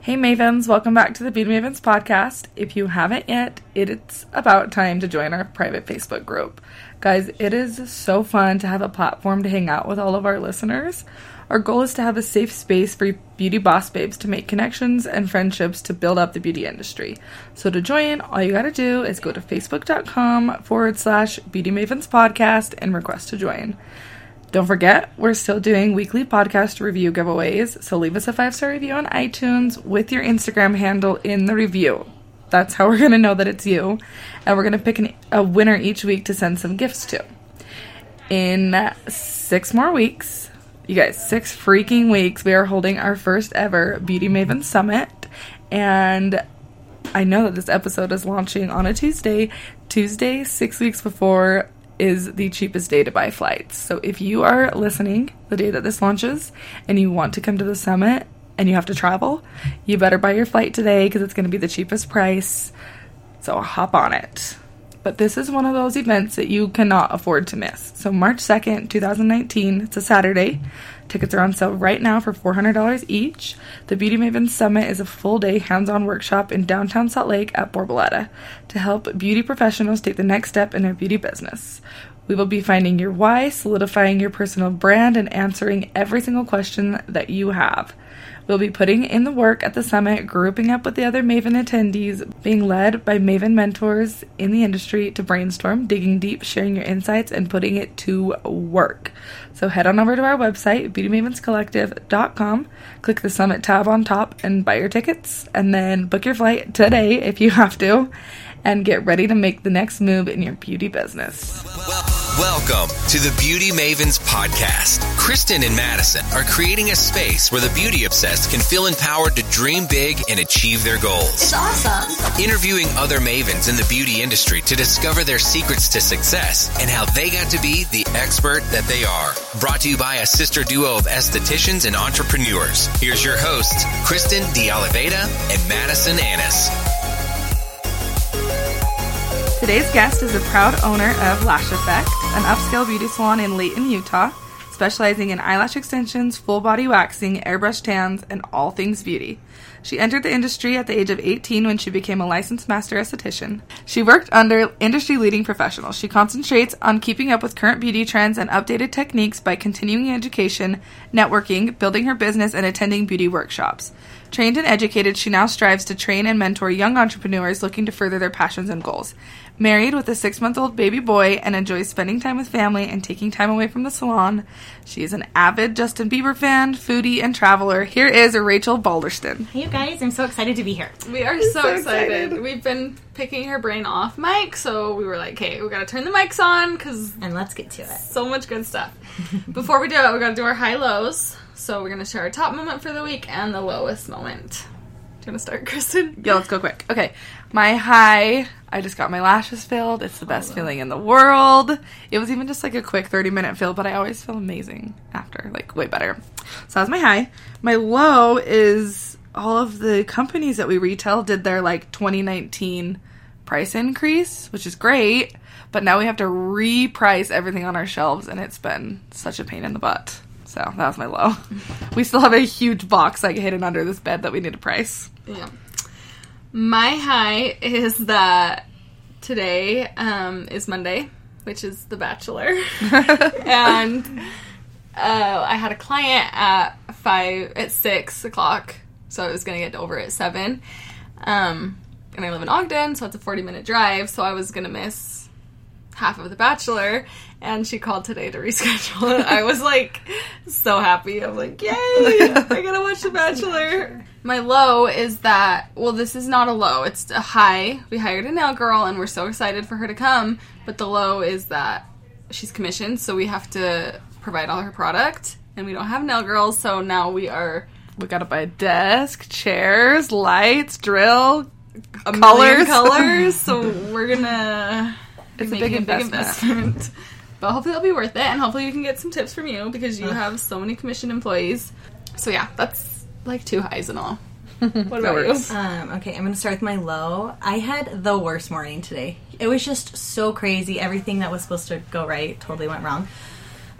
Hey Mavens, welcome back to the Beauty Mavens podcast. If you haven't yet, it's about time to join our private Facebook group. Guys, it is so fun to have a platform to hang out with all of our listeners. Our goal is to have a safe space for beauty boss babes to make connections and friendships to build up the beauty industry. So to join, all you gotta do is go to facebook.com forward slash beauty mavens podcast and request to join. Don't forget, we're still doing weekly podcast review giveaways, so leave us a five star review on iTunes with your Instagram handle in the review. That's how we're going to know that it's you. And we're going to pick an, a winner each week to send some gifts to. In six more weeks, you guys, six freaking weeks, we are holding our first ever Beauty Maven Summit. And I know that this episode is launching on a Tuesday. Tuesday, six weeks before is the cheapest day to buy flights. So if you are listening the day that this launches and you want to come to the summit and you have to travel, you better buy your flight today because it's going to be the cheapest price. So hop on it. But this is one of those events that you cannot afford to miss. So March 2nd, 2019, it's a Saturday. Tickets are on sale right now for $400 each. The Beauty Maven Summit is a full day hands on workshop in downtown Salt Lake at Borboleta to help beauty professionals take the next step in their beauty business. We will be finding your why, solidifying your personal brand, and answering every single question that you have. We'll be putting in the work at the summit, grouping up with the other Maven attendees, being led by Maven mentors in the industry to brainstorm, digging deep, sharing your insights, and putting it to work. So head on over to our website, beautymavenscollective.com, click the summit tab on top, and buy your tickets, and then book your flight today if you have to and get ready to make the next move in your beauty business. Welcome to the Beauty Mavens podcast. Kristen and Madison are creating a space where the beauty obsessed can feel empowered to dream big and achieve their goals. It's awesome. Interviewing other mavens in the beauty industry to discover their secrets to success and how they got to be the expert that they are. Brought to you by a sister duo of estheticians and entrepreneurs. Here's your hosts, Kristen De and Madison Annis. Today's guest is a proud owner of Lash Effect, an upscale beauty salon in Layton, Utah, specializing in eyelash extensions, full body waxing, airbrush tans, and all things beauty. She entered the industry at the age of 18 when she became a licensed master esthetician. She worked under industry leading professionals. She concentrates on keeping up with current beauty trends and updated techniques by continuing education, networking, building her business, and attending beauty workshops. Trained and educated, she now strives to train and mentor young entrepreneurs looking to further their passions and goals. Married with a six month old baby boy and enjoys spending time with family and taking time away from the salon, she is an avid Justin Bieber fan, foodie, and traveler. Here is Rachel Balderston. Hey, you guys, I'm so excited to be here. We are so, so excited. excited. We've been picking her brain off mic, so we were like, hey, we gotta turn the mics on because And let's get to it. so much good stuff. Before we do it, we gotta do our high lows. So we're gonna share our top moment for the week and the lowest moment. Do you wanna start, Kristen? Yeah, let's go quick. Okay, my high. I just got my lashes filled. It's the oh, best feeling in the world. It was even just like a quick 30 minute fill, but I always feel amazing after, like way better. So that's my high. My low is all of the companies that we retail did their like 2019 price increase, which is great, but now we have to reprice everything on our shelves, and it's been such a pain in the butt. So that was my low. We still have a huge box like hidden under this bed that we need to price. Yeah. My high is that today um, is Monday, which is The Bachelor, and uh, I had a client at five at six o'clock, so I was gonna get over at seven. Um, and I live in Ogden, so it's a forty-minute drive. So I was gonna miss half of The Bachelor, and she called today to reschedule it. I was like so happy. I'm like, yay! I gotta watch The Bachelor. My low is that well, this is not a low; it's a high. We hired a nail girl, and we're so excited for her to come. But the low is that she's commissioned, so we have to provide all her product, and we don't have nail girls, so now we are We gotta buy a desk, chairs, lights, drill, a Colors. colors. so we're gonna It's a big, making big investment. But hopefully it'll be worth it, and hopefully we can get some tips from you because you have so many commissioned employees. So yeah, that's like two highs and all. What about you? Um, okay, I'm gonna start with my low. I had the worst morning today. It was just so crazy. Everything that was supposed to go right totally went wrong.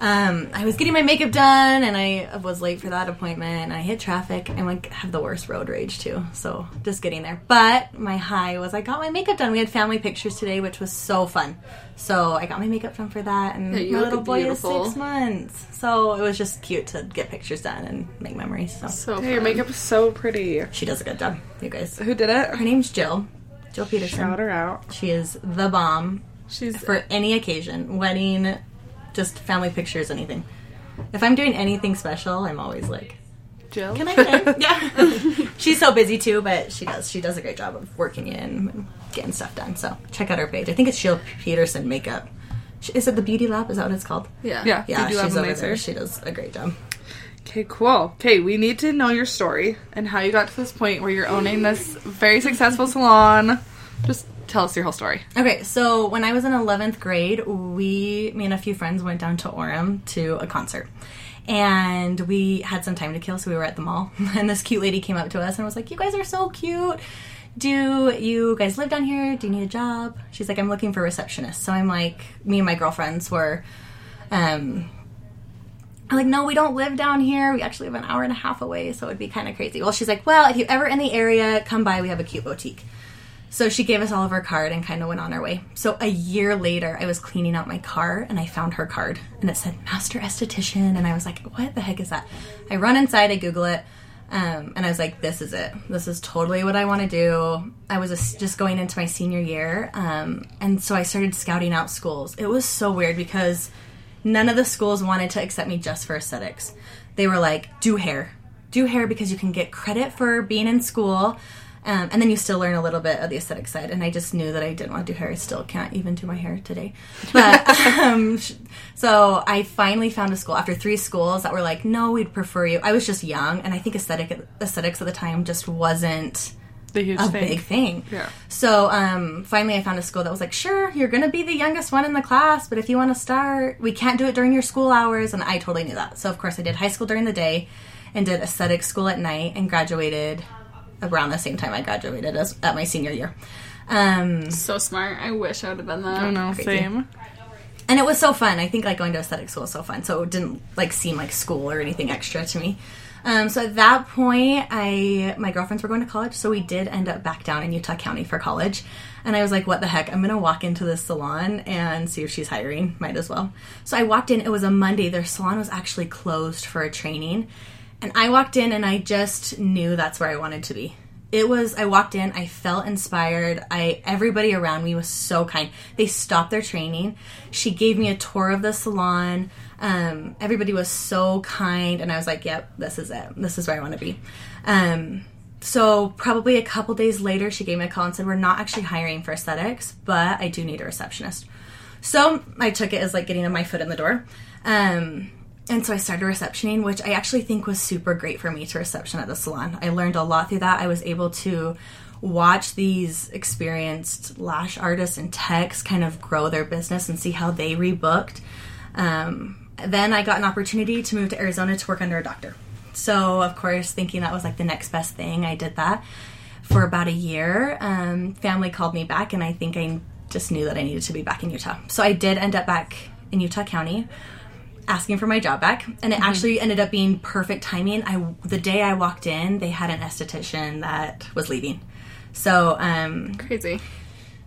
Um, I was getting my makeup done and I was late for that appointment. I hit traffic and like have the worst road rage too. So just getting there. But my high was I got my makeup done. We had family pictures today, which was so fun. So I got my makeup done for that, and Yeah, you my little boy beautiful. is six months. So it was just cute to get pictures done and make memories. So So Hey, your makeup is so pretty. she does a good job, you guys. Who did it? Her name's Jill. Jill Peterson. Shout her out. She is the bomb She's for any occasion, wedding, just family pictures, anything. If I'm doing anything special, I'm always like, Jill. "Can I get in?" Yeah. She's so busy too, but she does. She does a great job of working in and getting stuff done. So check out her page. I think it's Jill Peterson Makeup. Is it the Beauty Lab? Is that what it's called? yeah. Yeah, Yeah, you she's a over there. She does a great job. Okay, cool. Okay, we need to know your story and how you got to this point where you're owning this very successful salon. Just tell us your whole story. Okay, so when I was in 11th grade, we, me and a few friends went down to Orem to a concert. And we had some time to kill, so we were at the mall. And this cute lady came up to us and was like, You guys are so cute. Do you guys live down here? Do you need a job? She's like, I'm looking for a receptionist. So I'm like, me and my girlfriends were, um, I'm like, no, we don't live down here. We actually live an hour and a half away, so it'd be kind of crazy. Well, she's like, well, if you're ever in the area, come by. We have a cute boutique. So she gave us all of her card and kind of went on our way. So a year later, I was cleaning out my car and I found her card and it said Master Esthetician. And I was like, what the heck is that? I run inside, I Google it, um, and I was like, this is it. This is totally what I want to do. I was just just going into my senior year. Um, and so I started scouting out schools. It was so weird because none of the schools wanted to accept me just for aesthetics. They were like, do hair. Do hair because you can get credit for being in school. Um, and then you still learn a little bit of the aesthetic side. And I just knew that I didn't want to do hair. I still can't even do my hair today. But um, so I finally found a school after three schools that were like, no, we'd prefer you. I was just young, and I think aesthetic aesthetics at the time just wasn't The huge a thing. big thing. Yeah. So um, finally, I found a school that was like, sure, you're going to be the youngest one in the class, but if you want to start, we can't do it during your school hours. And I totally knew that. So of course, I did high school during the day and did aesthetic school at night and graduated around the same time I graduated as at my senior year. Um, So smart. I wish I would have done that. I don't know, Crazy. same. and it was so fun. I think like going to aesthetic school was so fun. So it didn't like seem like school or anything extra to me. Um, so at that point, I my girlfriends were going to college, so we did end up back down in Utah County for college. And I was like, "What the heck? I'm gonna walk into this salon and see if she's hiring. Might as well." So I walked in. It was a Monday. Their salon was actually closed for a training, and I walked in and I just knew that's where I wanted to be. It was i walked in i felt inspired. I everybody around me was so kind. They stopped their training. She gave me a tour of the salon. Um, everybody was so kind and i was like yep this is it. This is where i want to be. Um, so probably a couple days later she gave me a call and said we're not actually hiring for aesthetics but i do need a receptionist. So i took it as like getting my foot in the door. Um, and so I started receptioning, which I actually think was super great for me to reception at the salon. I learned a lot through that. I was able to watch these experienced lash artists and techs kind of grow their business and see how they rebooked. Um, then I got an opportunity to move to Arizona to work under a doctor. So, of course, thinking that was like the next best thing, I did that for about a year. Um, family called me back, and I think I just knew that I needed to be back in Utah. So I did end up back in Utah County asking for my job back and it actually ended up being perfect timing. I the day i walked in they had an esthetician that was leaving. So um Crazy.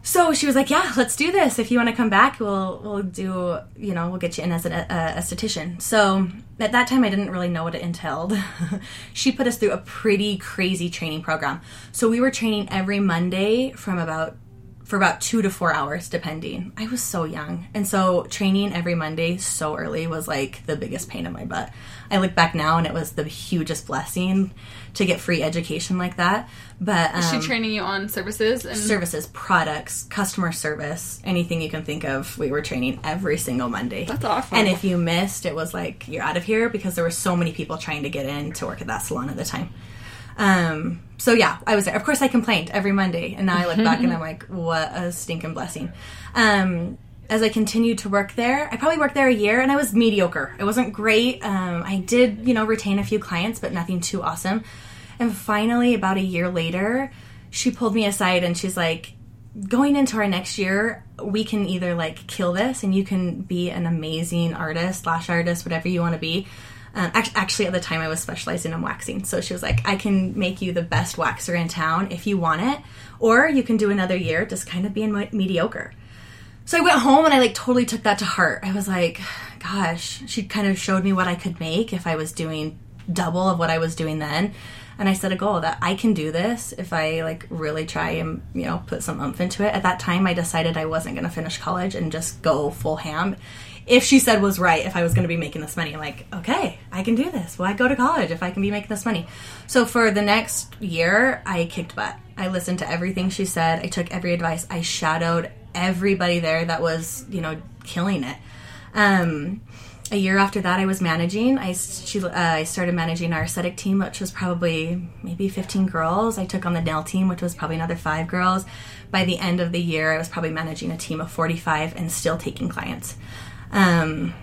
so she was like yeah let's do this. If you want to come back we'll we'll do you know we'll get you in as an uh, esthetician. So at that time i didn't really know what it entailed. She put us through a pretty crazy training program. So we were training every monday from about for about two to four hours depending i was so young and so training every monday so early was like the biggest pain in my butt i look back now and it was the hugest blessing to get free education like that but um, Is she training you on services and services, products, customer service, anything you can think of. We were training every single Monday. That's awesome. And if you missed, it was like you're out of here because there were so many people trying to get in to work at that salon at the time. Um, so yeah, I was there. Of course, I complained every Monday, and now I look back and I'm like, what a stinking blessing. Um, as I continued to work there, I probably worked there a year, and I was mediocre. It wasn't great. Um, I did, you know, retain a few clients, but nothing too awesome. And finally, about a year later, she pulled me aside and she's like, going into our next year, we can either like kill this and you can be an amazing artist, lash artist, whatever you want to be. Um, act- actually, at the time, I was specializing in waxing. So she was like, I can make you the best waxer in town if you want it, or you can do another year just kind of being me- mediocre. So I went home and I like totally took that to heart. I was like, gosh, she kind of showed me what I could make if I was doing double of what I was doing then. And I set a goal that I can do this if I like really try and, you know, put some oomph into it. At that time, I decided I wasn't going to finish college and just go full ham. If she said was right, if I was going to be making this money, I'm like, okay, I can do this. Why go to college if I can be making this money? So for the next year, I kicked butt. I listened to everything she said. I took every advice. I shadowed everybody there that was, you know, killing it. Um, a year after that, I was managing. I she, uh, I started managing our aesthetic team, which was probably maybe 15 girls. I took on the nail team, which was probably another five girls. By the end of the year, I was probably managing a team of 45 and still taking clients. Um,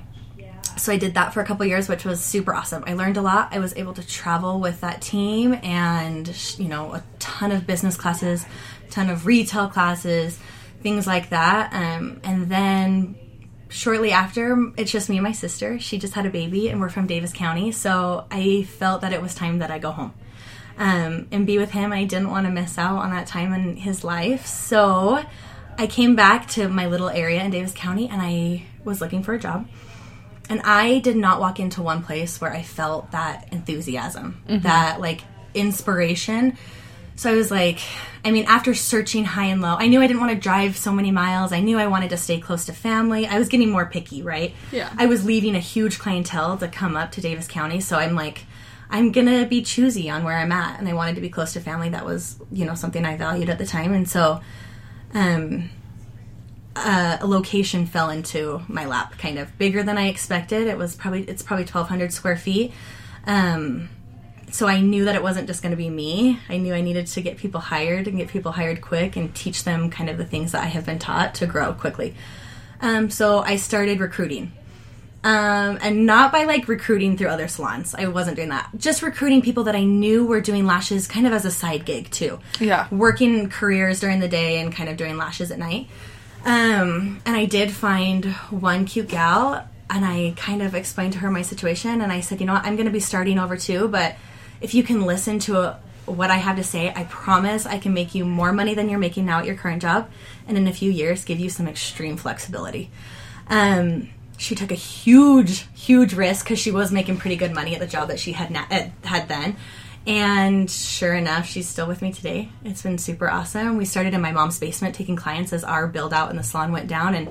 so I did that for a couple years, which was super awesome. I learned a lot. I was able to travel with that team, and you know, a ton of business classes, ton of retail classes, things like that. Um, and then shortly after, it's just me and my sister. She just had a baby, and we're from Davis County, so I felt that it was time that I go home um, and be with him. I didn't want to miss out on that time in his life, so I came back to my little area in Davis County, and I was looking for a job. And I did not walk into one place where I felt that enthusiasm, that like inspiration. So I was like, I mean, after searching high and low, I knew I didn't want to drive so many miles. I knew I wanted to stay close to family. I was getting more picky, right? Yeah. I was leaving a huge clientele to come up to Davis County. So I'm like, I'm gonna be choosy on where I'm at, and I wanted to be close to family. That was, you know, something I valued at the time, and so, um, uh, a location fell into my lap, kind of bigger than I expected. It was probably it's probably 1,200 square feet. Um, so I knew that it wasn't just going to be me. I knew I needed to get people hired and get people hired quick and teach them kind of the things that I have been taught to grow quickly. Um, so I started recruiting. Um, and not by like recruiting through other salons. I wasn't doing that. Just recruiting people that I knew were doing lashes kind of as a side gig too. Yeah. Working careers during the day and kind of doing lashes at night. Um, and I did find one cute gal and I kind of explained to her my situation and I said, you know what, I'm going to be starting over too, but if you can listen to a, what I have to say, I promise I can make you more money than you're making now at your current job and in a few years give you some extreme flexibility. Um, she took a huge, huge risk because she was making pretty good money at the job that she had na- had then. And sure enough, she's still with me today. It's been super awesome. We started in my mom's basement taking clients as our build out in the salon went down. And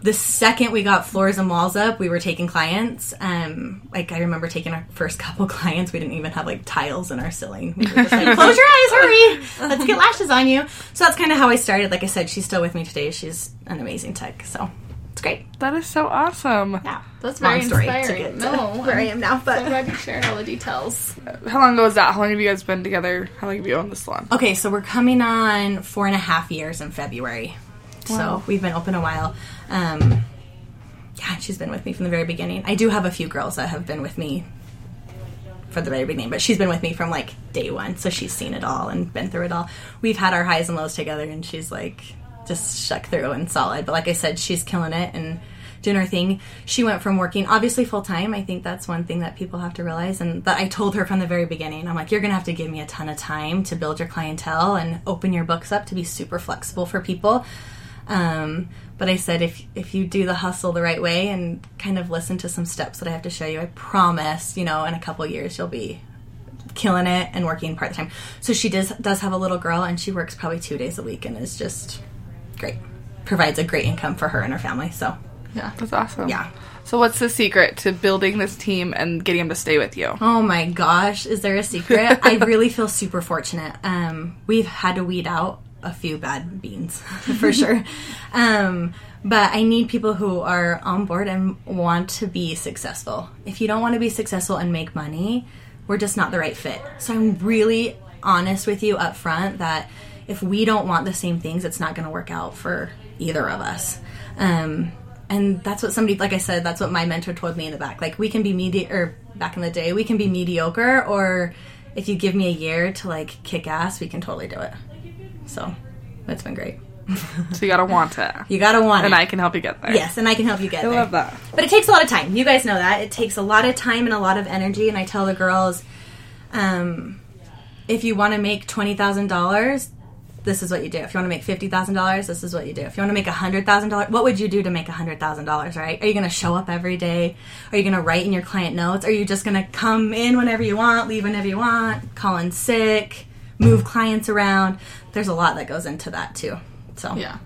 the second we got floors and walls up, we were taking clients. Um, like I remember taking our first couple clients. We didn't even have like tiles in our ceiling. We were just like, close your eyes, hurry, let's get lashes on you. So that's kind of how I started. Like I said, she's still with me today. She's an amazing tech. So it's great. That is so awesome. Yeah, That's Long very story to inspiring. get to no, where I I'm now, but so glad you shared all the details. How long ago was that? How long have you guys been together? How long have you owned the salon? Okay, so we're coming on four and a half years in February. Wow. So we've been open a while. Um, yeah, she's been with me from the very beginning. I do have a few girls that have been with me for the very beginning, but she's been with me from like day one, so she's seen it all and been through it all. We've had our highs and lows together, and she's like just shuck through and solid. But like I said, she's killing it and doing her thing. She went from working obviously full time. I think that's one thing that people have to realize, and that I told her from the very beginning. I'm like, you're gonna have to give me a ton of time to build your clientele and open your books up to be super flexible for people. Um, but I said, if if you do the hustle the right way and kind of listen to some steps that I have to show you, I promise, you know, in a couple years you'll be killing it and working part time. So she does does have a little girl, and she works probably two days a week, and is just great. Provides a great income for her and her family. So Yeah. That's awesome. Yeah. So what's the secret to building this team and getting them to stay with you? Oh my gosh, is there a secret? I really feel super fortunate. Um, we've had to weed out a few bad beans for sure. Um, but I need people who are on board and want to be successful. If you don't want to be successful and make money, we're just not the right fit. So I'm really honest with you up front that if we don't want the same things, it's not going to work out for either of us. Um, and that's what somebody, like I said, that's what my mentor told me in the back. Like we can be medi or back in the day, we can be mediocre, or if you give me a year to like kick ass, we can totally do it. So it's been great. So you gotta want it. You gotta want And it. And I can help you get there. yes, and I can help you get I there. love that. But it takes a lot of time. You guys know that. It takes a lot of time and a lot of energy. And I tell the girls, um, if you want to make $20,000, this is what you do. If you want to make $50,000, this is what you do. If you want to make $100,000, what would you do to make $100,000, right? Are you going to show up every day? Are you going to write in your client notes? Are you just going to come in whenever you want, leave whenever you want, call in sick, move clients around? There's a lot that goes into that too. So, Yeah.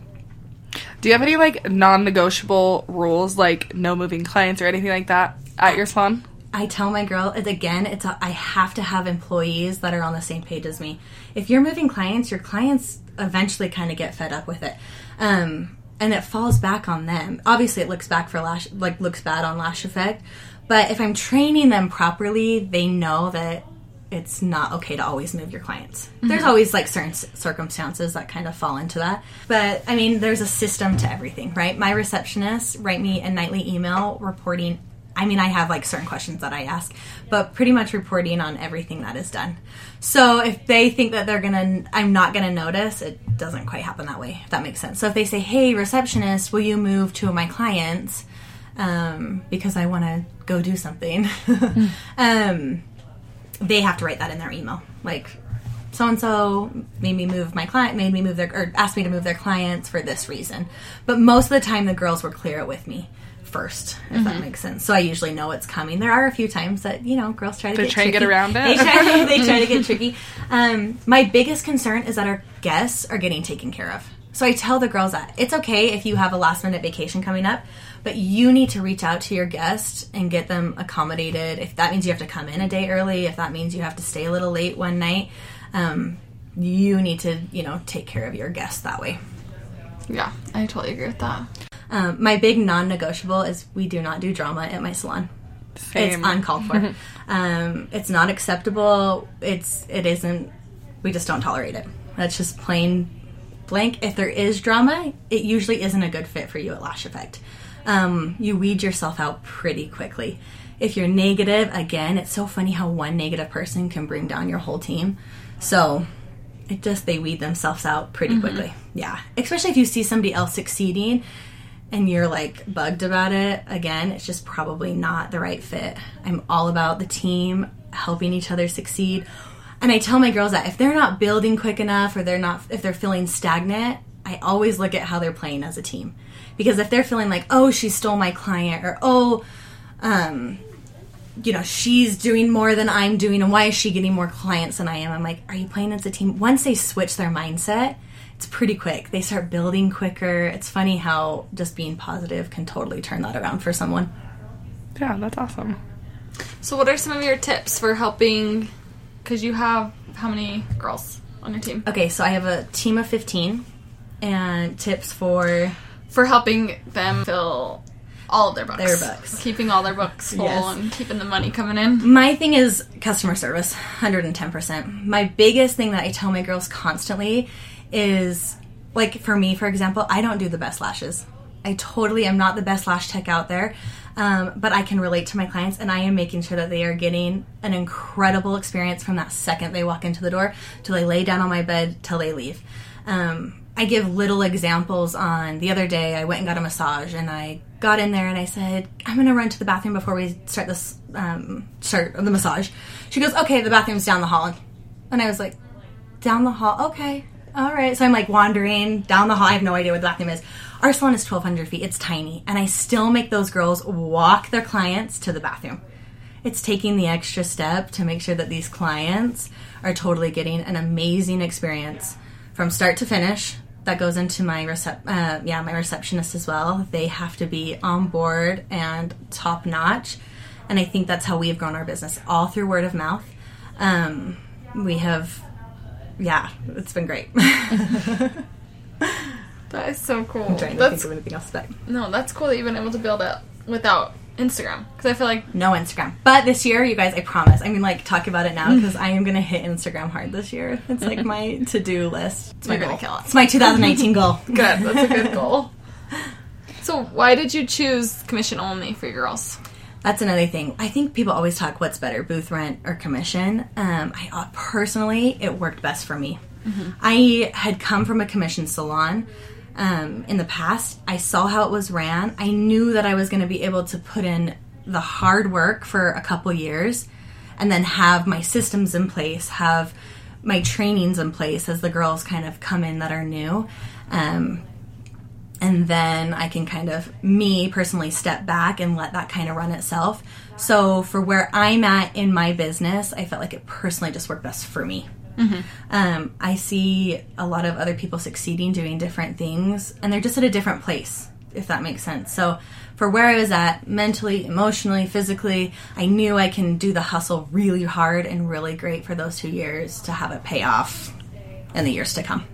Do you have any like non-negotiable rules, like no moving clients or anything like that at your salon? I tell my girl it's again, it's a, I have to have employees that are on the same page as me. If you're moving clients, your clients eventually kind of get fed up with it, um, and it falls back on them. Obviously, it looks back for lash, like looks bad on lash effect. But if I'm training them properly, they know that it's not okay to always move your clients. There's always like certain circumstances that kind of fall into that. But I mean, there's a system to everything, right? My receptionists write me a nightly email reporting. I mean, I have like certain questions that I ask, but pretty much reporting on everything that is done. So if they think that they're gonna, I'm not gonna notice, it doesn't quite happen that way. If that makes sense. So if they say, "Hey, receptionist, will you move two of my clients?" Um, because I want to go do something. um, they have to write that in their email. Like, so and so made me move my client, made me move their, or asked me to move their clients for this reason. But most of the time, the girls were clear with me first, if that makes sense. So I usually know it's coming. There are a few times that you know girls try to They get try to get around it. They try, they try to get tricky. Um, my biggest concern is that our guests are getting taken care of. So I tell the girls that it's okay if you have a last minute vacation coming up, but you need to reach out to your guest and get them accommodated. If that means you have to come in a day early, if that means you have to stay a little late one night, um, you need to you know take care of your guests that way. Yeah. I totally agree with that. Um, my big non-negotiable is we do not do drama at my salon. Same. It's uncalled for. um, it's not acceptable. It's it isn't. We just don't tolerate it. That's just plain blank. If there is drama, it usually isn't a good fit for you at Lash Effect. Um, you weed yourself out pretty quickly. If you're negative, again, it's so funny how one negative person can bring down your whole team. So it just they weed themselves out pretty quickly. Yeah, especially if you see somebody else succeeding and you're like bugged about it, again, it's just probably not the right fit. I'm all about the team helping each other succeed. And I tell my girls that if they're not building quick enough or they're not if they're feeling stagnant, I always look at how they're playing as a team. Because if they're feeling like, "Oh, she stole my client," or "Oh, um, you know, she's doing more than I'm doing, and why is she getting more clients than I am? I'm like, are you playing as a team? Once they switch their mindset, it's pretty quick. They start building quicker. It's funny how just being positive can totally turn that around for someone. yeah, that's awesome. So, what are some of your tips for helping? Because you have how many girls on your team? Okay, so I have a team of 15, and tips for For helping them fill all of their books. Their books. Keeping all their books full Yes. and keeping the money coming in. My thing is customer service, 110%. My biggest thing that I tell my girls constantly is like for me, for example, I don't do the best lashes. I totally am not the best lash tech out there, um, but I can relate to my clients and I am making sure that they are getting an incredible experience from that second they walk into the door till they lay down on my bed till they leave. Um, I give little examples on the other day I went and got a massage and I got in there and I said, I'm gonna run to the bathroom before we start this um, start the massage. She goes, Okay, the bathroom's down the hall. And I was like, Down the hall, okay. All right. So I'm like wandering down the hall. I have no idea what the bathroom is. Our salon is 1,200 feet. It's tiny. And I still make those girls walk their clients to the bathroom. It's taking the extra step to make sure that these clients are totally getting an amazing experience from start to finish. That goes into my recep- uh, yeah, my receptionist as well. They have to be on board and top notch, and I think that's how we have grown our business all through word of mouth. Um, we have, yeah, it's been great. That is so cool. I'm trying to That's think of anything else say. no, that's cool that you've been able to build it without Instagram. Because I feel like No Instagram. But this year, you guys, I promise. I mean, like, talk about it now because I am going to hit Instagram hard this year. It's like my to do list. It's my You're gonna goal. kill it. It's my 2019 goal. good. That's a good goal. So why did you choose commission only for your girls? That's another thing. I think people always talk what's better, booth rent or commission. Um, I uh, personally, it worked best for me. I had come from a commission salon, um, in the past. I saw how it was ran. I knew that I was going to be able to put in the hard work for a couple years and then have my systems in place, have my trainings in place as the girls kind of come in that are new. Um, and then I can kind of, me personally, step back and let that kind of run itself. So, for where I'm at in my business, I felt like it personally just worked best for me. Um, I see a lot of other people succeeding doing different things, and they're just at a different place, if that makes sense. So, for where I was at mentally, emotionally, physically, I knew I can do the hustle really hard and really great for those two years to have it pay off in the years to come.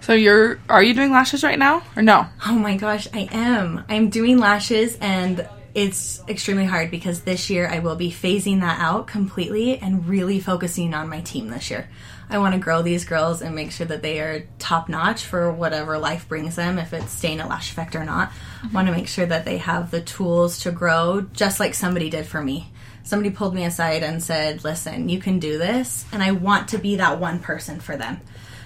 So you're are you doing lashes right now or no? Oh my gosh, I am. I'm doing lashes and it's extremely hard because this year I will be phasing that out completely and really focusing on my team this year. I want to grow these girls and make sure that they are top notch for whatever life brings them, if it's staying at Lash Effect or not. I want to make sure that they have the tools to grow just like somebody did for me. Somebody pulled me aside and said, Listen, you can do this, and I want to be that one person for them.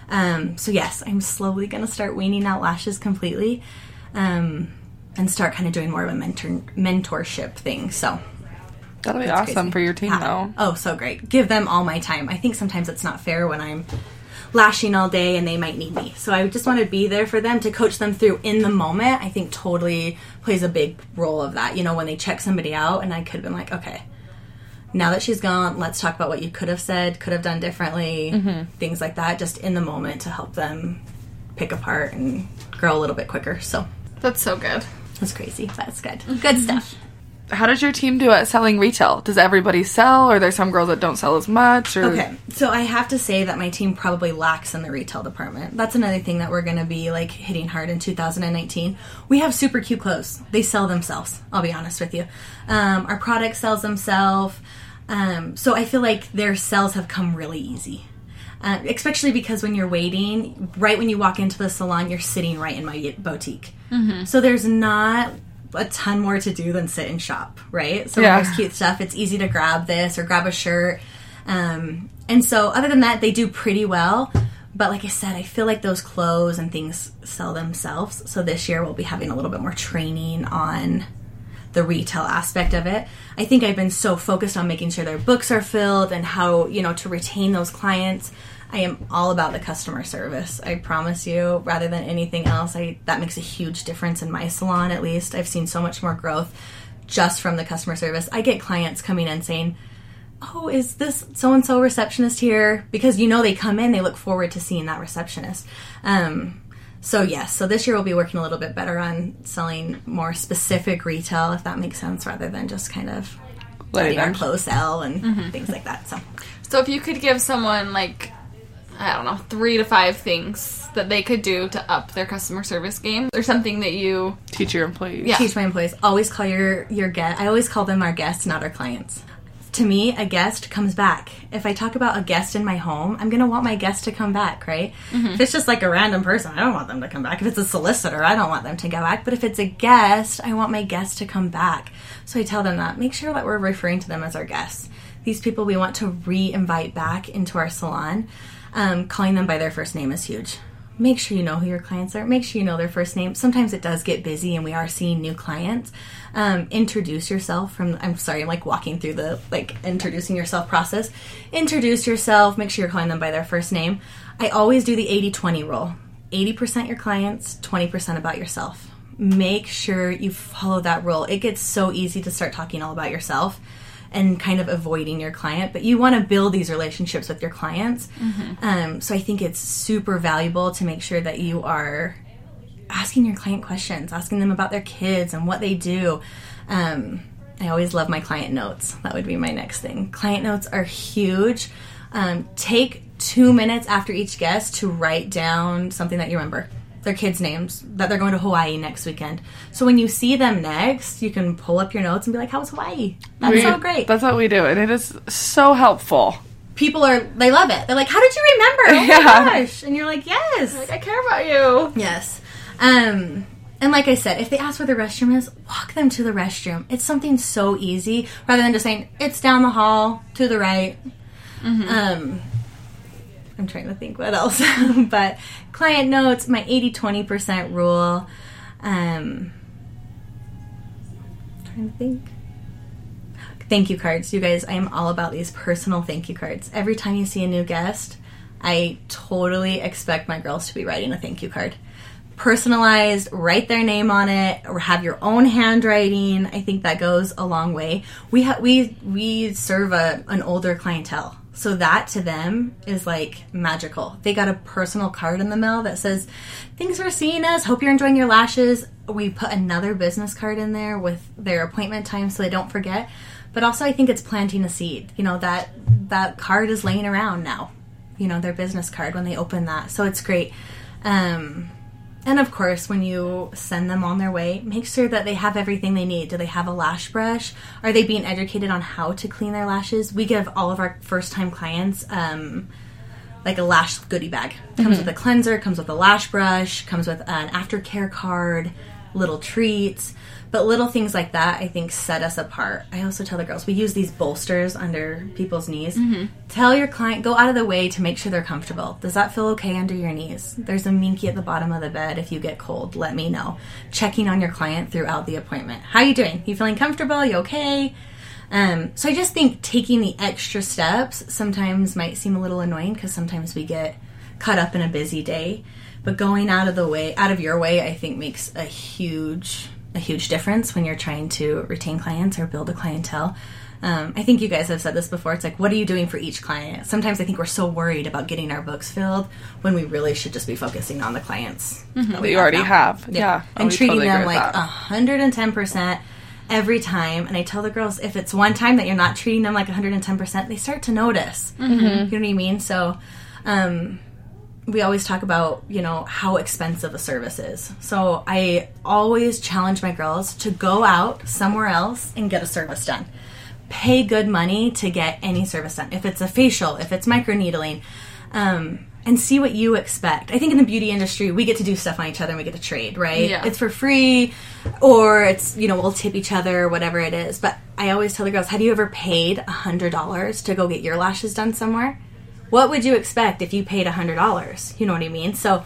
Um, so, yes, I'm slowly going to start weaning out lashes completely. Um, and start kind of doing more of a mentor mentorship thing. So That'll be awesome crazy. for your team Yeah. though. Oh, so great. Give them all my time. I think sometimes it's not fair when I'm lashing all day and they might need me. So I just want to be there for them to coach them through in the moment. I think totally plays a big role of that. You know, when they check somebody out and I could have been like, okay, now that she's gone, let's talk about what you could have said, could have done differently, mm-hmm. things like that, just in the moment to help them pick apart and grow a little bit quicker. So That's so good. that's crazy. That's good. Mm-hmm. Good stuff. How does your team do at selling retail? Does everybody sell or there's some girls that don't sell as much or Okay, so I have to say that my team probably lacks in the retail department. That's another thing that we're going to be like hitting hard in 2019. We have super cute clothes. They sell themselves. I'll be honest with you. Um, our product sells themselves. Um, so I feel like their sales have come really easy. Uh, especially because when you're waiting, right when you walk into the salon, you're sitting right in my boutique. So there's not a ton more to do than sit and shop, right? So Yeah. there's cute stuff, it's easy to grab this or grab a shirt. Um, and so, other than that, they do pretty well. But like I said, I feel like those clothes and things sell themselves. So this year, we'll be having a little bit more training on the retail aspect of it. I think I've been so focused on making sure their books are filled and how, you know, to retain those clients. I am all about the customer service. I promise you, rather than anything else, I that makes a huge difference in my salon at least. I've seen so much more growth just from the customer service. I get clients coming in saying, "Oh, is this so and so receptionist here?" Because you know they come in, they look forward to seeing that receptionist. Um, so yes, so this year we'll be working a little bit better on selling more specific retail, if that makes sense, rather than just kind of letting letting our them clothes sell and things like that. So So if you could give someone like I don't know, three to five things that they could do to up their customer service game, or something that you teach your employees? Yeah. teach my employees always call your your guest. I always call them our guests, not our clients. To me, a guest comes back. If I talk about a guest in my home, I'm gonna want my guest to come back, right? Mm-hmm. If it's just like a random person, I don't want them to come back. If it's a solicitor, I don't want them to go back. But if it's a guest, I want my guest to come back. So I tell them that. Make sure that we're referring to them as our guests. These people we want to re-invite back into our salon. Um, calling them by their first name is huge. Make sure you know who your clients are. Make sure you know their first name. Sometimes it does get busy and we are seeing new clients. Um, introduce yourself from i'm sorry i'm like walking through the like introducing yourself process. Introduce yourself. Make sure you're calling them by their first name. I always do the 80-20 rule. 80% your clients 20% about yourself. Make sure you follow that rule. It gets so easy to start talking all about yourself and kind of avoiding your client, but you want to build these relationships with your clients. Um, so I think it's super valuable to make sure that you are asking your client questions, asking them about their kids and what they do. Um, I always love my client notes. That would be my next thing. Client notes are huge. Um, take two minutes after each guest to write down something that you remember their kids' names, that they're going to Hawaii next weekend. So when you see them next, you can pull up your notes and be like, How was Hawaii? That's We- so great. That's what we do, and it is so helpful. People are, they love it. They're like, How did you remember? Oh Yeah. my gosh. And you're like, Yes. like I care about you. Yes. Um, and like I said, if they ask where the restroom is, walk them to the restroom. It's something so easy rather than just saying, it's down the hall to the right. Um, I'm trying to think what else. but client notes, my 80 20% rule. Um, trying to think. Thank you cards. You guys, I am all about these personal thank you cards. Every time you see a new guest, I totally expect my girls to be writing a thank you card. Personalized, write their name on it, or have your own handwriting. I think that goes a long way. We have we we serve a an older clientele, so that to them is like magical. They got a personal card in the mail that says, "Thanks for seeing us. Hope you're enjoying your lashes." We put another business card in there with their appointment time so they don't forget. But also, I think it's planting a seed. You know that that card is laying around now. You know their business card when they open that, so it's great. Um, and of course, when you send them on their way, make sure that they have everything they need. Do they have a lash brush? Are they being educated on how to clean their lashes? We give all of our first time clients um, like a lash goodie bag. Comes with a cleanser, comes with a lash brush, comes with an aftercare card, little treats. But little things like that, I think, set us apart. I also tell the girls we use these bolsters under people's knees. Tell your client, go out of the way to make sure they're comfortable. Does that feel okay under your knees? There's a minky at the bottom of the bed. If you get cold, let me know. Checking on your client throughout the appointment. How are you doing? You feeling comfortable? You okay? Um, so I just think taking the extra steps sometimes might seem a little annoying because sometimes we get caught up in a busy day. But going out of the way, out of your way, I think makes a huge, a huge difference when you're trying to retain clients or build a clientele. Um, I think you guys have said this before. It's like, what are you doing for each client? Sometimes I think we're so worried about getting our books filled when we really should just be focusing on the clients that That you already now. have. Yeah. Oh, and we treating totally them like that. hundred and ten percent every time. And I tell the girls if it's one time that you're not treating them like 110 percent, they start to notice. Mm-hmm. You know what I mean? So. Um, we always talk about you know how expensive a service is. So i always challenge my girls to go out somewhere else and get a service done. Pay good money to get any service done if it's a facial if it's microneedling um, and see what you expect. I think in the beauty industry we get to do stuff on each other and we get to trade right? Yeah. it's for free or it's you know we'll tip each other whatever it is. But i always tell the girls have you ever paid a hundred dollars to go get your lashes done somewhere what would you expect if you paid a hundred dollars? You know what I mean? So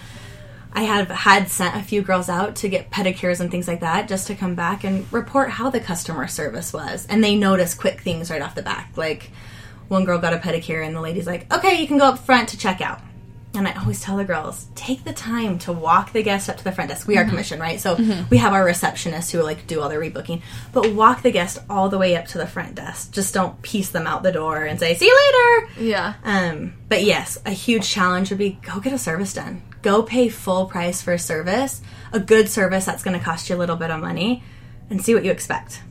I have had sent a few girls out to get pedicures and things like that just to come back and report how the customer service was. And they notice quick things right off the back. Like one girl got a pedicure and the lady's like, okay, you can go up front to check out. And I always tell the girls, take the time to walk the guest up to the front desk. We are commissioned, right? So we have our receptionists who like do all their rebooking, but walk the guest all the way up to the front desk. Just don't piece them out the door and say, "See you later." Yeah. Um, but yes, a huge challenge would be go get a service done. Go pay full price for a service, a good service that's going to cost you a little bit of money, and see what you expect.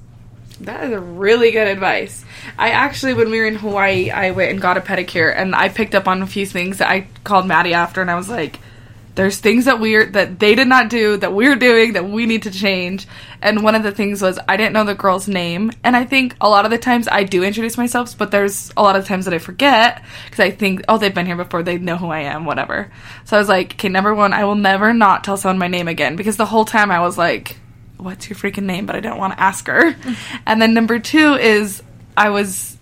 That is a really good advice. I actually, when we were in Hawaii, I went and got a pedicure, and I picked up on a few things that I called Maddie after, and I was like, "There's things that we're that they did not do that we're doing that we need to change." And one of the things was I didn't know the girl's name, and I think a lot of the times I do introduce myself, but there's a lot of times that I forget because I think, "Oh, they've been here before, they know who I am, whatever." So I was like, "Okay, number one, I will never not tell someone my name again," because the whole time I was like what's your freaking name? But I don't want to ask her. And then number two is I was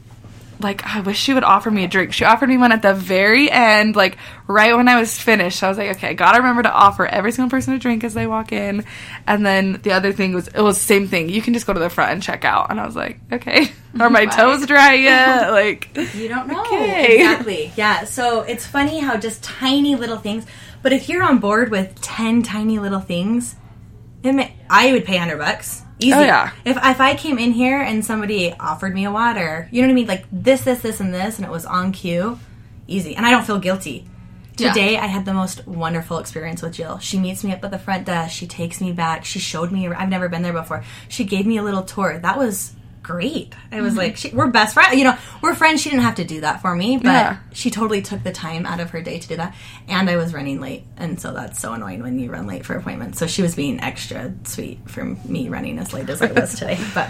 like, I wish she would offer me a drink. She offered me one at the very end, like right when I was finished. I was like, okay, I gotta remember to offer every single person a drink as they walk in. And then the other thing was, it was the same thing. You can just go to the front and check out. And I was like, okay. Are my toes dry yet? Like, You don't know. Okay. Exactly. Yeah. So it's funny how just tiny little things, but if you're on board with 10 tiny little things, it I would pay 100 bucks. Easy. Oh, yeah. If, if I came in here and somebody offered me a water, you know what I mean? Like this, this, this, and this, and it was on cue, easy. And I don't feel guilty. Yeah. Today, I had the most wonderful experience with Jill. She meets me up at the front desk. She takes me back. She showed me. I've never been there before. She gave me a little tour. That was great. I was like, she, we're best friends. You know, we're friends. She didn't have to do that for me, but Yeah. she totally took the time out of her day to do that. And I was running late, and so that's so annoying when you run late for appointments. So she was being extra sweet for me running as late as I was today. But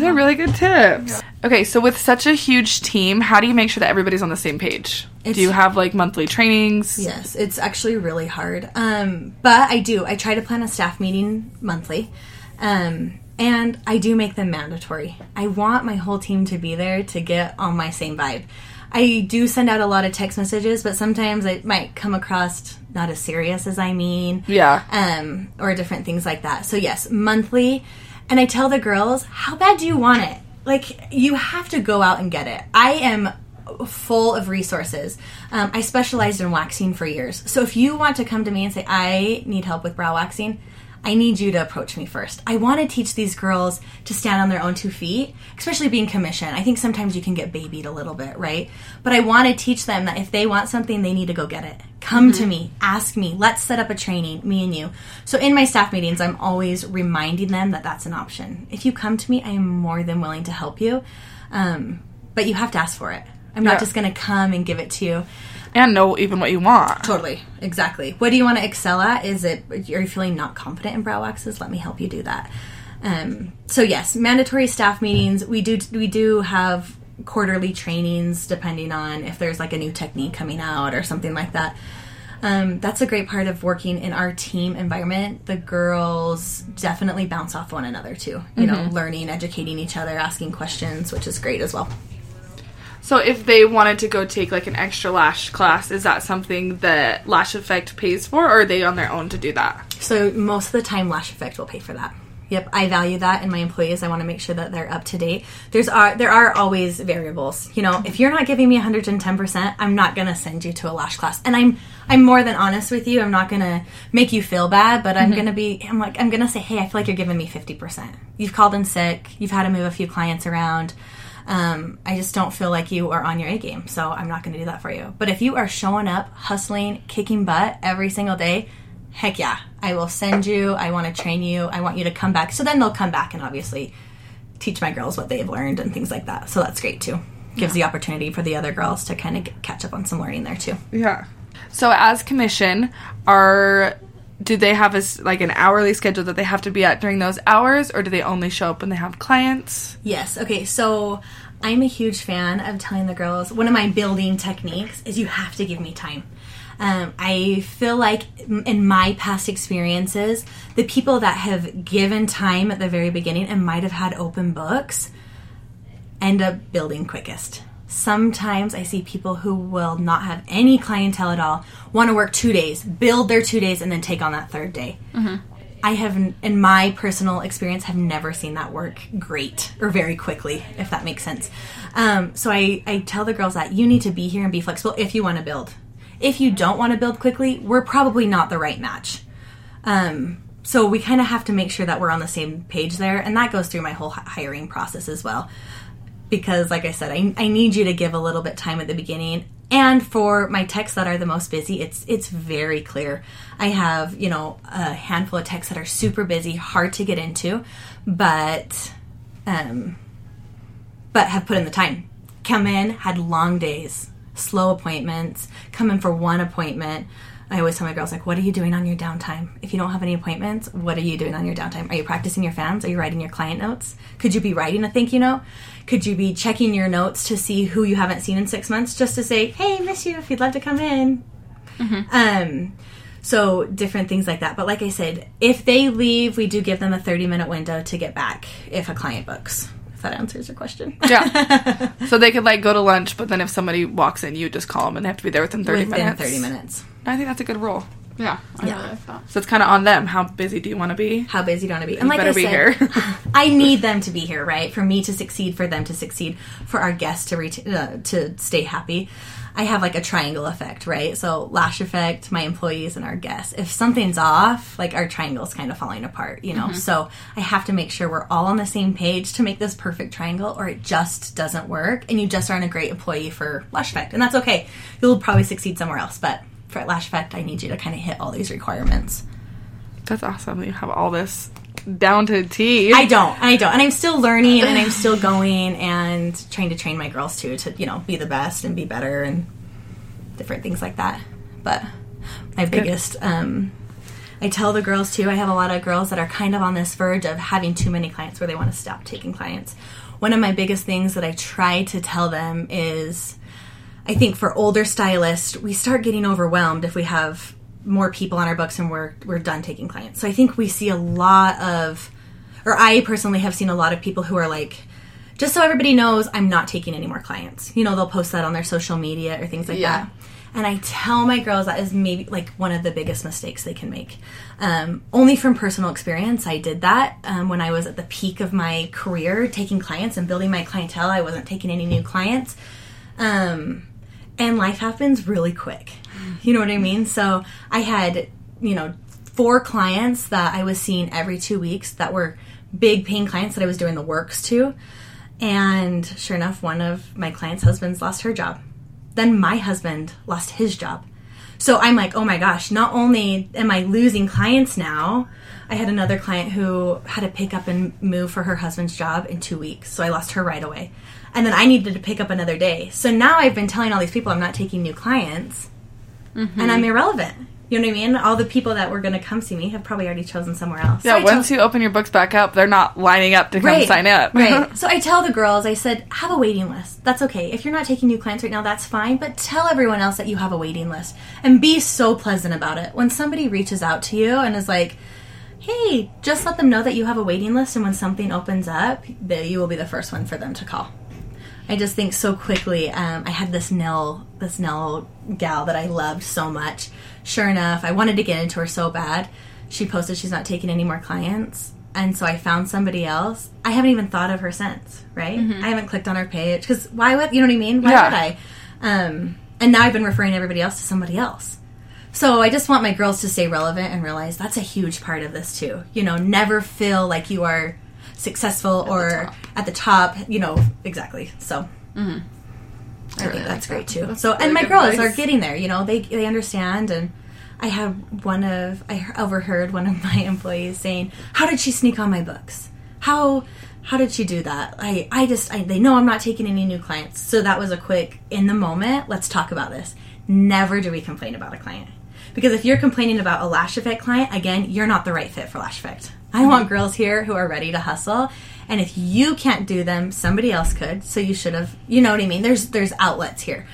those are really good tips. Okay, so with such a huge team, how do you make sure that everybody's on the same page? It's- do you have like monthly trainings? Yes, it's actually really hard. Um, but I do. I try to plan a staff meeting monthly. Um, and I do make them mandatory. I want my whole team to be there to get on my same vibe. I do send out a lot of text messages, but sometimes it might come across not as serious as I mean. Yeah. Um, or different things like that. So yes, monthly. And I tell the girls, how bad do you want it? Like, you have to go out and get it. I am full of resources. Um, I specialized in waxing for years. So if you want to come to me and say, I need help with brow waxing, I need you to approach me first. I want to teach these girls to stand on their own two feet, especially being commissioned. I think sometimes you can get babied a little bit, right? But I want to teach them that if they want something, they need to go get it. Come to me, ask me, let's set up a training, me and you. So in my staff meetings, I'm always reminding them that that's an option. If you come to me, I am more than willing to help you. Um, but you have to ask for it. I'm Yeah. not just going to come and give it to you. And know even what you want. Totally, exactly. What do you want to excel at? Is it are you feeling not confident in brow waxes? Let me help you do that. Um, so yes, mandatory staff meetings. We do we do have quarterly trainings depending on if there's like a new technique coming out or something like that. Um, that's a great part of working in our team environment. The girls definitely bounce off one another too. You know, learning, educating each other, asking questions, which is great as well. So if they wanted to go take like an extra lash class, is that something that Lash Effect pays for, or are they on their own to do that? So most of the time, Lash Effect will pay for that. Yep, I value that in my employees. I want to make sure that they're up to date. There's are there are always variables. You know, if you're not giving me 110, percent I'm not going to send you to a lash class. And I'm I'm more than honest with you. I'm not going to make you feel bad, but I'm mm-hmm. going to be. I'm like I'm going to say, hey, I feel like you're giving me 50 percent. You've called in sick. You've had to move a few clients around. Um, I just don't feel like you are on your A game, so I'm not going to do that for you. But if you are showing up, hustling, kicking butt every single day, heck yeah, I will send you. I want to train you. I want you to come back. So then they'll come back and obviously teach my girls what they've learned and things like that. So that's great too. Gives the opportunity for the other girls to kind of catch up on some learning there too. Yeah. So as commission, are do they have a like an hourly schedule that they have to be at during those hours, or do they only show up when they have clients? Yes. Okay. So I'm a huge fan of telling the girls one of my building techniques is you have to give me time. Um, I feel like in my past experiences, the people that have given time at the very beginning and might have had open books end up building quickest. Sometimes I see people who will not have any clientele at all, want to work two days, build their two days, and then take on that third day. I have, in my personal experience, have never seen that work great or very quickly, if that makes sense. Um, so I, I tell the girls that you need to be here and be flexible if you want to build. If you don't want to build quickly, we're probably not the right match. Um, so we kind of have to make sure that we're on the same page there, and that goes through my whole hiring process as well. Because, like I said, I, I need you to give a little bit time at the beginning. And for my techs that are the most busy, it's it's very clear. I have you know a handful of techs that are super busy, hard to get into, but um, but have put in the time. Come in, had long days, slow appointments, come in for one appointment. I always tell my girls, like, what are you doing on your downtime? If you don't have any appointments, what are you doing on your downtime? Are you practicing your fans? Are you writing your client notes? Could you be writing a thank you note? Could you be checking your notes to see who you haven't seen in six months just to say, hey, miss you if you'd love to come in? Um, so different things like that. But like I said, if they leave, we do give them a 30 minute window to get back if a client books. If that answers your question. Yeah. so they could like go to lunch, but then if somebody walks in, you just call them and they have to be there within thirty Within minutes. 30 minutes. I think that's a good rule. Yeah, I Yeah. really like. So it's kind of on them. How busy do you want to be? How busy do you want to be? And You like better I be said, here. I need them to be here, right? For me to succeed, for them to succeed, for our guests to ret- uh, to stay happy. I have like a triangle effect, right? So lash effect, my employees, and our guests. If something's off, like our triangle's kind of falling apart, you know. Mm-hmm. So I have to make sure we're all on the same page to make this perfect triangle, or it just doesn't work, and you just aren't a great employee for lash effect, and that's okay. You'll probably succeed somewhere else, but for lash effect, I need you to kind of hit all these requirements. That's awesome. You have all this down to T. I don't. I don't. And I'm still learning and I'm still going and trying to train my girls too to, you know, be the best and be better and different things like that. But my biggest um I tell the girls too, I have a lot of girls that are kind of on this verge of having too many clients where they want to stop taking clients. One of my biggest things that I try to tell them is I think for older stylists, we start getting overwhelmed if we have more people on our books and we're we're done taking clients. So I think we see a lot of or I personally have seen a lot of people who are like just so everybody knows I'm not taking any more clients. You know, they'll post that on their social media or things like Yeah. that. And I tell my girls that is maybe like one of the biggest mistakes they can make. Um, only from personal experience, I did that um, when I was at the peak of my career, taking clients and building my clientele. I wasn't taking any new clients. Um, and life happens really quick. You know what I mean? So I had, you know, four clients that I was seeing every two weeks that were big paying clients that I was doing the works to. And sure enough, one of my clients' husbands lost her job. Then my husband lost his job. So I'm like, oh my gosh, not only am I losing clients now, I had another client who had to pick up and move for her husband's job in two weeks. So I lost her right away. And then I needed to pick up another day. So now I've been telling all these people I'm not taking new clients mm-hmm. and I'm irrelevant. You know what I mean? All the people that were going to come see me have probably already chosen somewhere else. So Yeah, tell- once you open your books back up, they're not lining up to come sign up. right. So I tell the girls, I said, have a waiting list. That's okay. If you're not taking new clients right now, that's fine. But tell everyone else that you have a waiting list and be so pleasant about it. When somebody reaches out to you and is like, hey, just let them know that you have a waiting list. And when something opens up, you will be the first one for them to call. I just think so quickly. Um, I had this Nell, this Nell gal that I loved so much. Sure enough, I wanted to get into her so bad. She posted she's not taking any more clients, and so I found somebody else. I haven't even thought of her since. Right? I haven't clicked on her page because why would you know what I mean? Why Yeah. would I? Um, and now I've been referring everybody else to somebody else. So I just want my girls to stay relevant and realize that's a huge part of this too. You know, never feel like you are successful or. At the top. You know, exactly. So I think that's great too. So and my girls are getting there. You know, they they understand and. I have one of I overheard one of my employees saying, "How did she sneak on my books? How how did she do that? I I just I, they know I'm not taking any new clients." So that was a quick in the moment. Let's talk about this. Never do we complain about a client because if you're complaining about a Lash Effect client, again, you're not the right fit for Lash Effect. I want girls here who are ready to hustle, and if you can't do them, somebody else could. So you should have, you know what I mean? There's there's outlets here.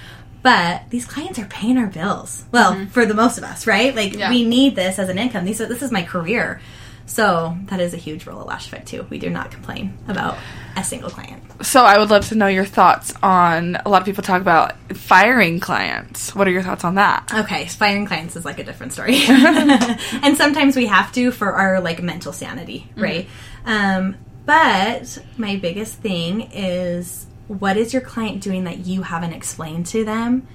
But these clients are paying our bills. Well, for the most of us, right? Like Yeah. we need this as an income. These are, this is my career. So that is a huge role of Lash Effect too. We do not complain about a single client. So I would love to know your thoughts on a lot of people talk about firing clients. What are your thoughts on that? Okay, firing clients is like a different story. and sometimes we have to for our like mental sanity, right? Um, but my biggest thing is what is your client doing that you haven't explained to them?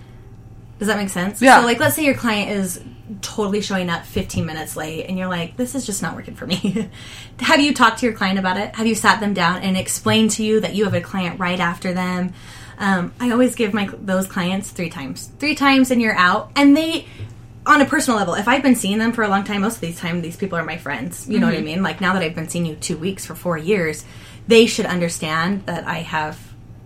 Does that make sense? Yeah. So like let's say your client is totally showing up 15 minutes late and you're like this is just not working for me. have you talked to your client about it? Have you sat them down and explained to you that you have a client right after them? Um, I always give my those clients three times, three times, and you're out. And they, on a personal level, if I've been seeing them for a long time, most of these time these people are my friends. You know what I mm-hmm. mean? Like now that I've been seeing you two weeks for four years, they should understand that I have.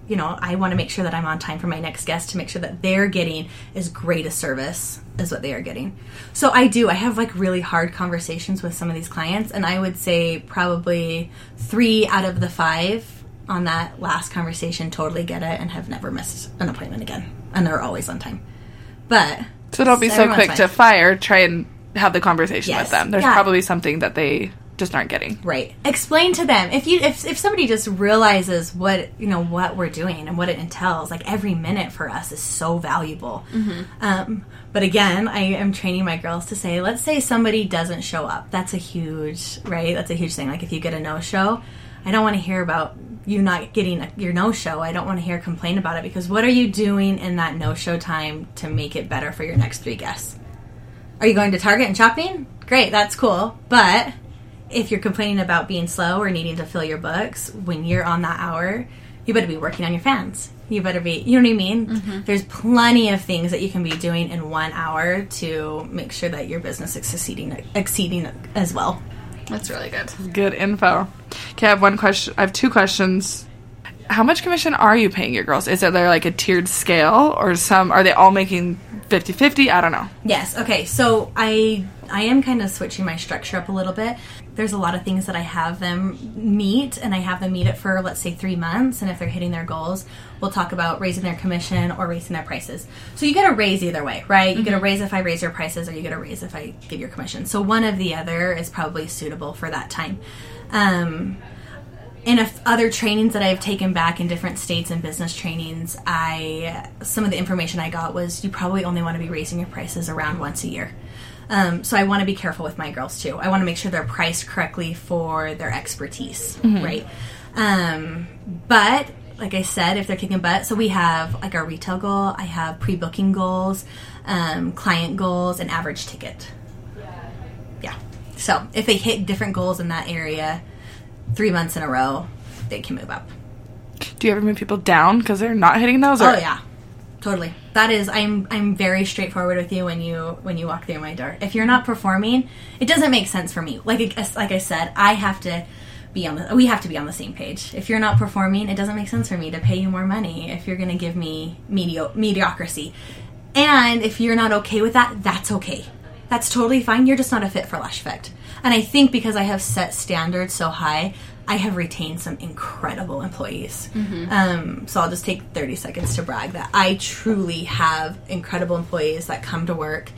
You know, I want to make sure that I'm on time for my next guest to make sure that they're getting as great a service as what they are getting. So I do. I have like really hard conversations with some of these clients, and I would say probably three out of the five on that last conversation totally get it and have never missed an appointment again, and they're always on time. But So don't be so everyone's quick fine. to fire. Try and have the conversation Yes. with them. There's Yeah. probably something that they just aren't getting. Right. Explain to them if you if if somebody just realizes what you know what we're doing and what it entails. Like every minute for us is so valuable. Um, but again, I am training my girls to say, let's say somebody doesn't show up. That's a huge right. That's a huge thing. Like if you get a no show, I don't want to hear about you not getting a, your no show. I don't want to hear complain about it because what are you doing in that no show time to make it better for your next three guests? Are you going to Target and shopping? Great, that's cool. But if you're complaining about being slow or needing to fill your books when you're on that hour, you better be working on your fans. You better be, you know what I mean? Mm-hmm. There's plenty of things that you can be doing in one hour to make sure that your business is succeeding, exceeding as well. That's really good. Good info. Okay, I have one question. I have two questions. How much commission are you paying your girls? Is it there like a tiered scale or some are they all making 50-50? I don't know. Yes. Okay. So I I am kind of switching my structure up a little bit. There's a lot of things that I have them meet, and I have them meet it for let's say three months. And if they're hitting their goals, we'll talk about raising their commission or raising their prices. So you get a raise either way, right? You get a raise if I raise your prices, or you get a raise if I give your commission. So one of the other is probably suitable for that time. Um, in a f- other trainings that I've taken back in different states and business trainings, I some of the information I got was you probably only want to be raising your prices around once a year. Um, so I want to be careful with my girls too. I want to make sure they're priced correctly for their expertise, right? Um, but like I said, if they're kicking butt, so we have like our retail goal. I have pre-booking goals, um, client goals, and average ticket. Yeah. So if they hit different goals in that area, three months in a row, they can move up. Do you ever move people down because they're not hitting those? Or? Oh yeah, totally. That is, I'm I'm very straightforward with you when you when you walk through my door. If you're not performing, it doesn't make sense for me. Like like I said, I have to be on the we have to be on the same page. If you're not performing, it doesn't make sense for me to pay you more money if you're going to give me medio- mediocrity. And if you're not okay with that, that's okay. That's totally fine. You're just not a fit for Lash Effect. And I think because I have set standards so high, I have retained some incredible employees. Um, so I'll just take 30 seconds to brag that I truly have incredible employees that come to work,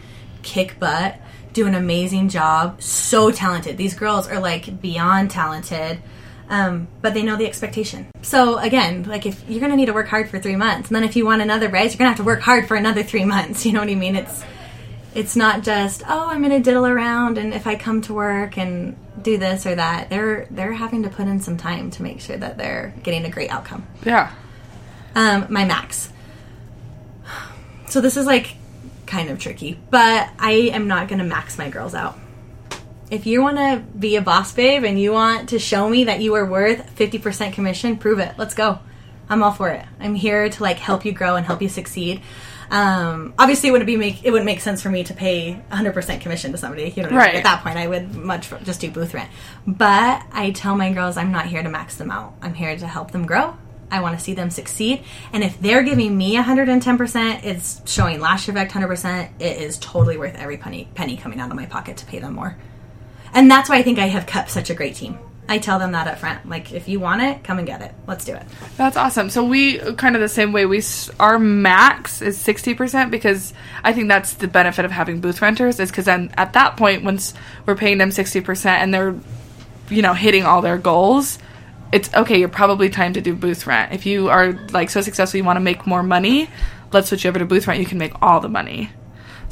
kick butt, do an amazing job, so talented. These girls are like beyond talented. Um, but they know the expectation. So again, like if you're gonna need to work hard for three months, and then if you want another raise, you're gonna have to work hard for another three months. You know what I mean? It's it's not just oh I'm gonna diddle around and if I come to work and do this or that, they're they're having to put in some time to make sure that they're getting a great outcome. Yeah. Um, my max. So this is like kind of tricky, but I am not gonna max my girls out. If you want to be a boss babe and you want to show me that you are worth 50% commission, prove it. Let's go. I'm all for it. I'm here to like help you grow and help you succeed. Um, obviously, it wouldn't be make it wouldn't make sense for me to pay 100% commission to somebody. You know, what I mean? Right. at that point, I would much just do booth rent. But I tell my girls, I'm not here to max them out. I'm here to help them grow. I want to see them succeed. And if they're giving me 110%, it's showing Lash Effect 100%. It is totally worth every penny penny coming out of my pocket to pay them more. And that's why I think I have kept such a great team. I tell them that up front. Like, if you want it, come and get it. Let's do it. That's awesome. So we kind of the same way. We our max is sixty percent because I think that's the benefit of having booth renters is because then at that point once we're paying them sixty percent and they're you know hitting all their goals, it's okay. You're probably time to do booth rent. If you are like so successful, you want to make more money. Let's switch over to booth rent. You can make all the money.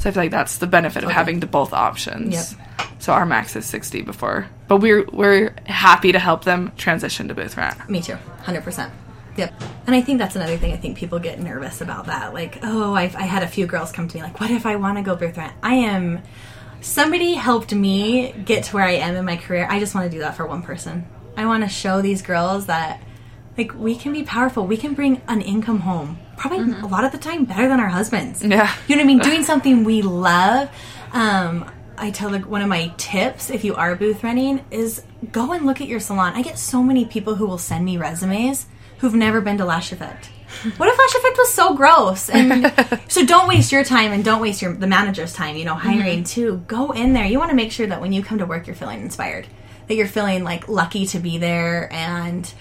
So I feel like that's the benefit of having the both options. Yep. So our max is sixty before, but we're we're happy to help them transition to booth rent. Me too, hundred percent. Yep. And I think that's another thing. I think people get nervous about that. Like, oh, I've, I had a few girls come to me like, "What if I want to go booth rent?" I am. Somebody helped me get to where I am in my career. I just want to do that for one person. I want to show these girls that, like, we can be powerful. We can bring an income home. Probably a lot of the time better than our husbands. Yeah. You know what I mean? Doing something we love. Um, I tell like one of my tips if you are booth running is go and look at your salon. I get so many people who will send me resumes who've never been to Lash Effect. What if Lash Effect was so gross? And so don't waste your time and don't waste your the manager's time, you know, hiring too. Go in there. You want to make sure that when you come to work you're feeling inspired. That you're feeling like lucky to be there and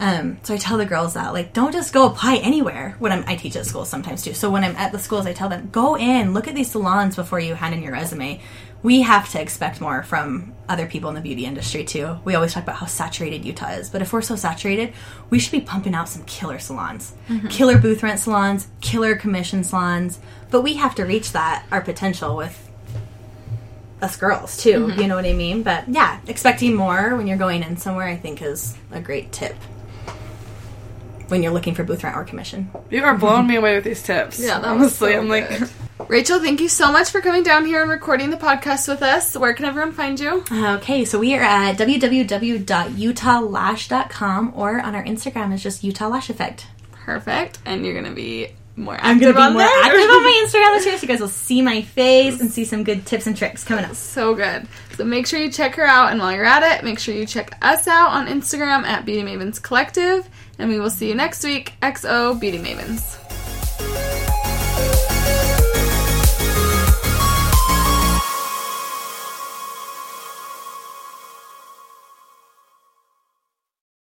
um, so I tell the girls that like don't just go apply anywhere. When I'm, I teach at schools sometimes too. So when I'm at the schools, I tell them go in, look at these salons before you hand in your resume. We have to expect more from other people in the beauty industry too. We always talk about how saturated Utah is, but if we're so saturated, we should be pumping out some killer salons, killer booth rent salons, killer commission salons. But we have to reach that our potential with us girls too. You know what I mean? But yeah, expecting more when you're going in somewhere, I think, is a great tip when you're looking for booth rent or commission. You are blowing me away with these tips. Yeah, that was honestly, so I'm like, good. Rachel, thank you so much for coming down here and recording the podcast with us. Where can everyone find you? Okay, so we are at www.utah.lash.com or on our Instagram is just Utah Lash Effect. Perfect. And you're gonna be more active I'm gonna be on more there. active on my Instagram this year, so you guys will see my face and see some good tips and tricks coming up. so good. So make sure you check her out, and while you're at it, make sure you check us out on Instagram at Beauty Mavens Collective and we will see you next week. XO Beauty Mavens.